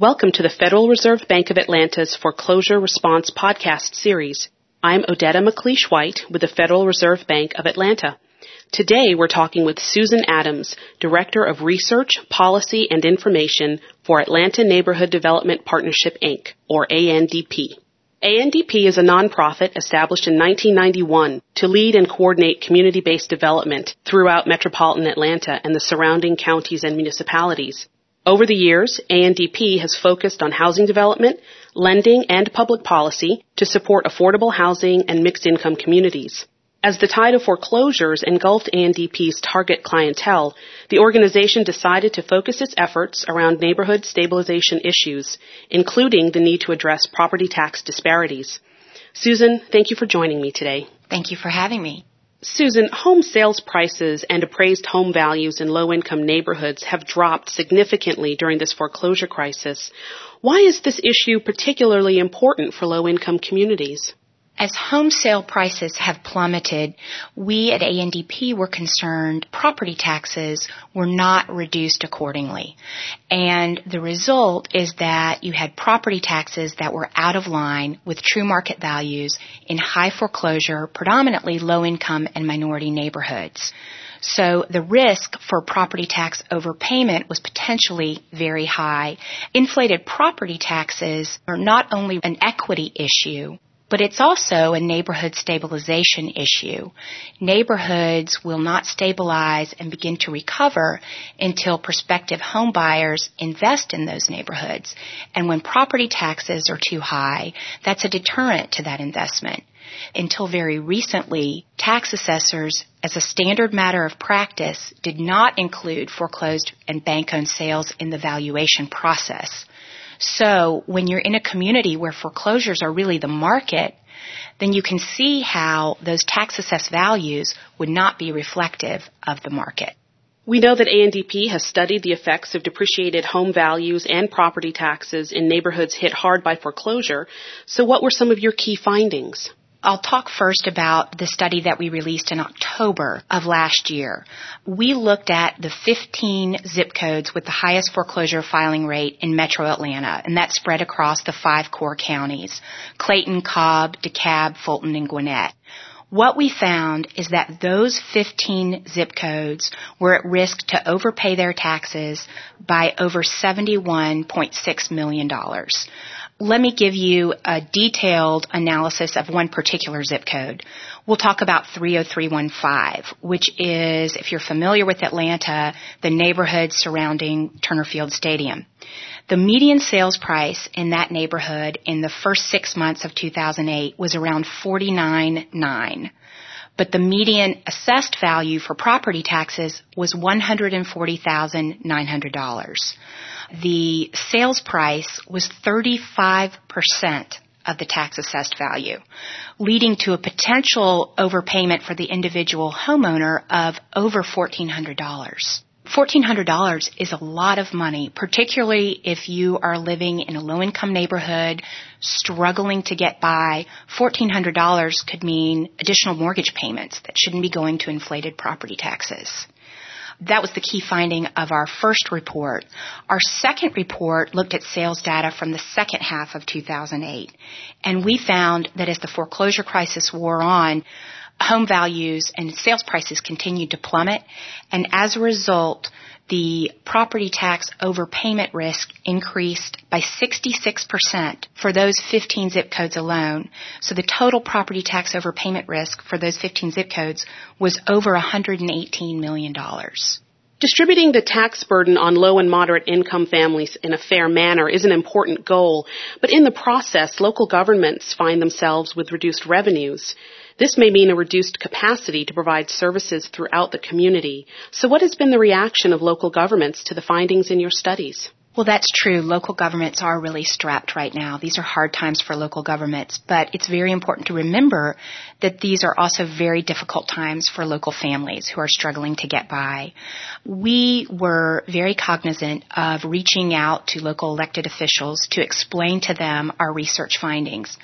Welcome to the Federal Reserve Bank of Atlanta's Foreclosure Response podcast series. I'm Odetta McLeish White with the Federal Reserve Bank of Atlanta. Today we're talking with Susan Adams, Director of Research, Policy, and Information for Atlanta Neighborhood Development Partnership Inc., or ANDP. ANDP is a nonprofit established in 1991 to lead and coordinate community-based development throughout metropolitan Atlanta and the surrounding counties and municipalities. Over the years, ANDP has focused on housing development, lending, and public policy to support affordable housing and mixed income communities. As the tide of foreclosures engulfed ANDP's target clientele, the organization decided to focus its efforts around neighborhood stabilization issues, including the need to address property tax disparities. Susan, thank you for joining me today. Thank you for having me. Susan, home sales prices and appraised home values in low income neighborhoods have dropped significantly during this foreclosure crisis. Why is this issue particularly important for low income communities? As home sale prices have plummeted, we at ANDP were concerned property taxes were not reduced accordingly. And the result is that you had property taxes that were out of line with true market values in high foreclosure, predominantly low income and minority neighborhoods. So the risk for property tax overpayment was potentially very high. Inflated property taxes are not only an equity issue, but it's also a neighborhood stabilization issue. Neighborhoods will not stabilize and begin to recover until prospective home buyers invest in those neighborhoods. And when property taxes are too high, that's a deterrent to that investment. Until very recently, tax assessors, as a standard matter of practice, did not include foreclosed and bank owned sales in the valuation process. So when you're in a community where foreclosures are really the market, then you can see how those tax assessed values would not be reflective of the market. We know that ANDP has studied the effects of depreciated home values and property taxes in neighborhoods hit hard by foreclosure. So what were some of your key findings? I'll talk first about the study that we released in October of last year. We looked at the 15 zip codes with the highest foreclosure filing rate in metro Atlanta, and that spread across the five core counties, Clayton, Cobb, DeKalb, Fulton, and Gwinnett. What we found is that those 15 zip codes were at risk to overpay their taxes by over $71.6 million. Let me give you a detailed analysis of one particular zip code. We'll talk about 30315, which is, if you're familiar with Atlanta, the neighborhood surrounding Turner Field Stadium. The median sales price in that neighborhood in the first six months of 2008 was around 49.9 but the median assessed value for property taxes was $140,900 the sales price was 35% of the tax assessed value, leading to a potential overpayment for the individual homeowner of over $1,400. $1,400 is a lot of money, particularly if you are living in a low income neighborhood, struggling to get by. $1,400 could mean additional mortgage payments that shouldn't be going to inflated property taxes. That was the key finding of our first report. Our second report looked at sales data from the second half of 2008. And we found that as the foreclosure crisis wore on, home values and sales prices continued to plummet. And as a result, the property tax overpayment risk increased by 66% for those 15 zip codes alone. So the total property tax overpayment risk for those 15 zip codes was over $118 million. Distributing the tax burden on low and moderate income families in a fair manner is an important goal, but in the process, local governments find themselves with reduced revenues. This may mean a reduced capacity to provide services throughout the community. So what has been the reaction of local governments to the findings in your studies? Well, that's true. Local governments are really strapped right now. These are hard times for local governments, but it's very important to remember that these are also very difficult times for local families who are struggling to get by. We were very cognizant of reaching out to local elected officials to explain to them our research findings.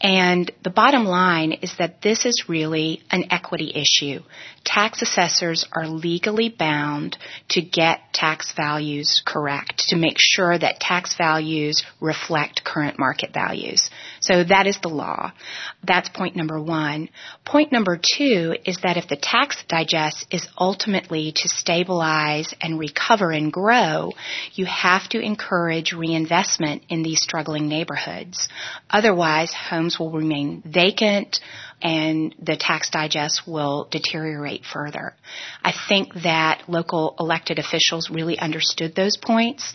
And the bottom line is that this is really an equity issue. tax assessors are legally bound to get tax values correct, to make sure that tax values reflect current market values. So that is the law. That's point number one. Point number two is that if the tax digest is ultimately to stabilize and recover and grow, you have to encourage reinvestment in these struggling neighborhoods. Otherwise, homes will remain vacant, and the tax digest will deteriorate further. I think that local elected officials really understood those points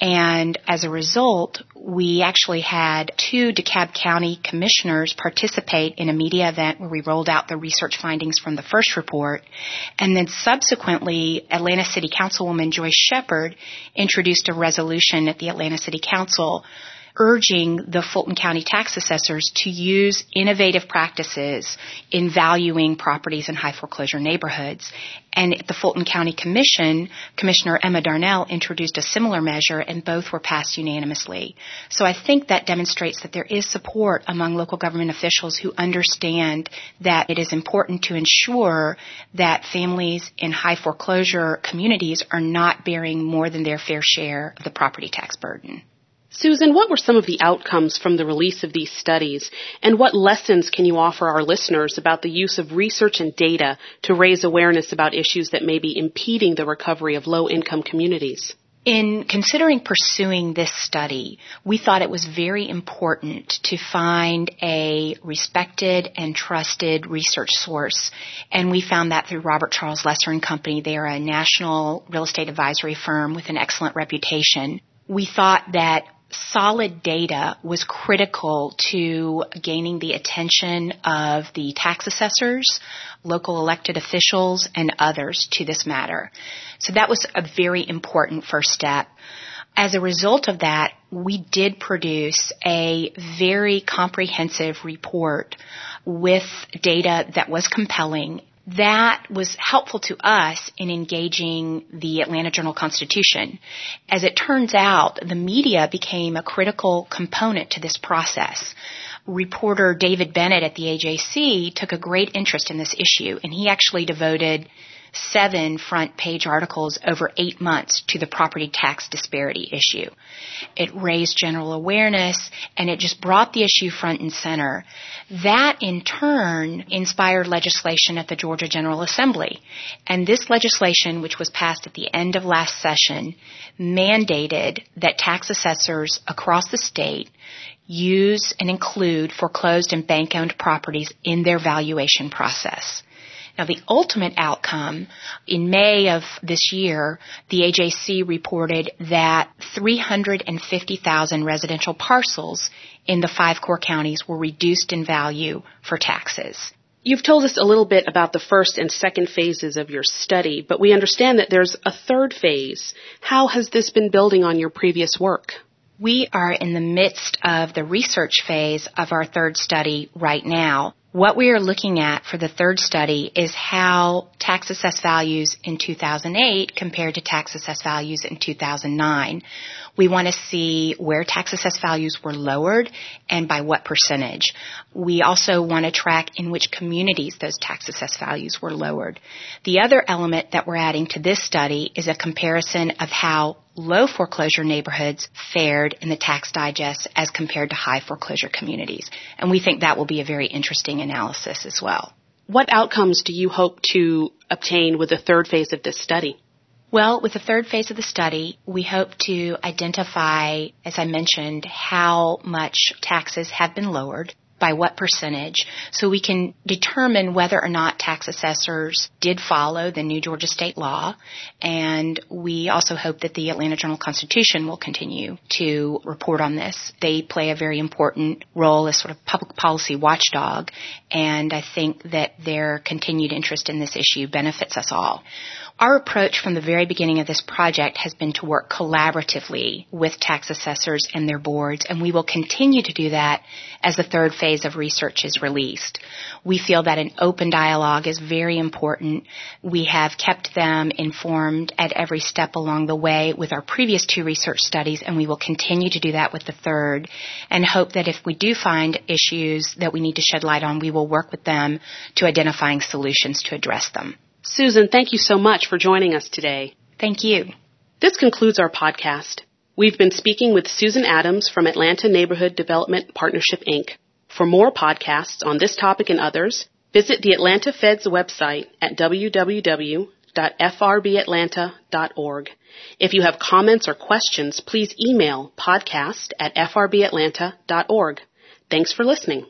and as a result, we actually had two DeKalb County commissioners participate in a media event where we rolled out the research findings from the first report. And then subsequently Atlanta City Councilwoman Joyce Shepard introduced a resolution at the Atlanta City Council urging the Fulton County tax assessors to use innovative practices in valuing properties in high foreclosure neighborhoods. And the Fulton County Commission, Commissioner Emma Darnell introduced a similar measure and both were passed unanimously. So I think that demonstrates that there is support among local government officials who understand that it is important to ensure that families in high foreclosure communities are not bearing more than their fair share of the property tax burden. Susan, what were some of the outcomes from the release of these studies, and what lessons can you offer our listeners about the use of research and data to raise awareness about issues that may be impeding the recovery of low income communities? In considering pursuing this study, we thought it was very important to find a respected and trusted research source. And we found that through Robert Charles Lesser and Company. They are a national real estate advisory firm with an excellent reputation. We thought that solid data was critical to gaining the attention of the tax assessors, local elected officials, and others to this matter. So that was a very important first step. As a result of that, we did produce a very comprehensive report with data that was compelling that was helpful to us in engaging the Atlanta Journal Constitution. As it turns out, the media became a critical component to this process. Reporter David Bennett at the AJC took a great interest in this issue, and he actually devoted seven front page articles over eight months to the property tax disparity issue. It raised general awareness and it just brought the issue front and center. That in turn inspired legislation at the Georgia General Assembly. And this legislation, which was passed at the end of last session, mandated that tax assessors across the state use and include foreclosed and bank owned properties in their valuation process. Now the ultimate outcome, in May of this year, the AJC reported that 350,000 residential parcels in the five core counties were reduced in value for taxes. You've told us a little bit about the first and second phases of your study, but we understand that there's a third phase. How has this been building on your previous work? We are in the midst of the research phase of our third study right now. What we are looking at for the third study is how tax assessed values in 2008 compared to tax assessed values in 2009. We want to see where tax assessed values were lowered and by what percentage. We also want to track in which communities those tax assessed values were lowered. The other element that we're adding to this study is a comparison of how low foreclosure neighborhoods fared in the tax digest as compared to high foreclosure communities. And we think that will be a very interesting analysis as well. What outcomes do you hope to obtain with the third phase of this study? Well, with the third phase of the study, we hope to identify, as I mentioned, how much taxes have been lowered by what percentage so we can determine whether or not tax assessors did follow the new Georgia state law. And we also hope that the Atlanta Journal Constitution will continue to report on this. They play a very important role as sort of public policy watchdog. And I think that their continued interest in this issue benefits us all. Our approach from the very beginning of this project has been to work collaboratively with tax assessors and their boards, and we will continue to do that as the third phase of research is released. We feel that an open dialogue is very important. We have kept them informed at every step along the way with our previous two research studies, and we will continue to do that with the third, and hope that if we do find issues that we need to shed light on, we will work with them to identifying solutions to address them. Susan, thank you so much for joining us today. Thank you. This concludes our podcast. We've been speaking with Susan Adams from Atlanta Neighborhood Development Partnership, Inc. For more podcasts on this topic and others, visit the Atlanta Fed's website at www.frbatlanta.org. If you have comments or questions, please email podcast at frbatlanta.org. Thanks for listening.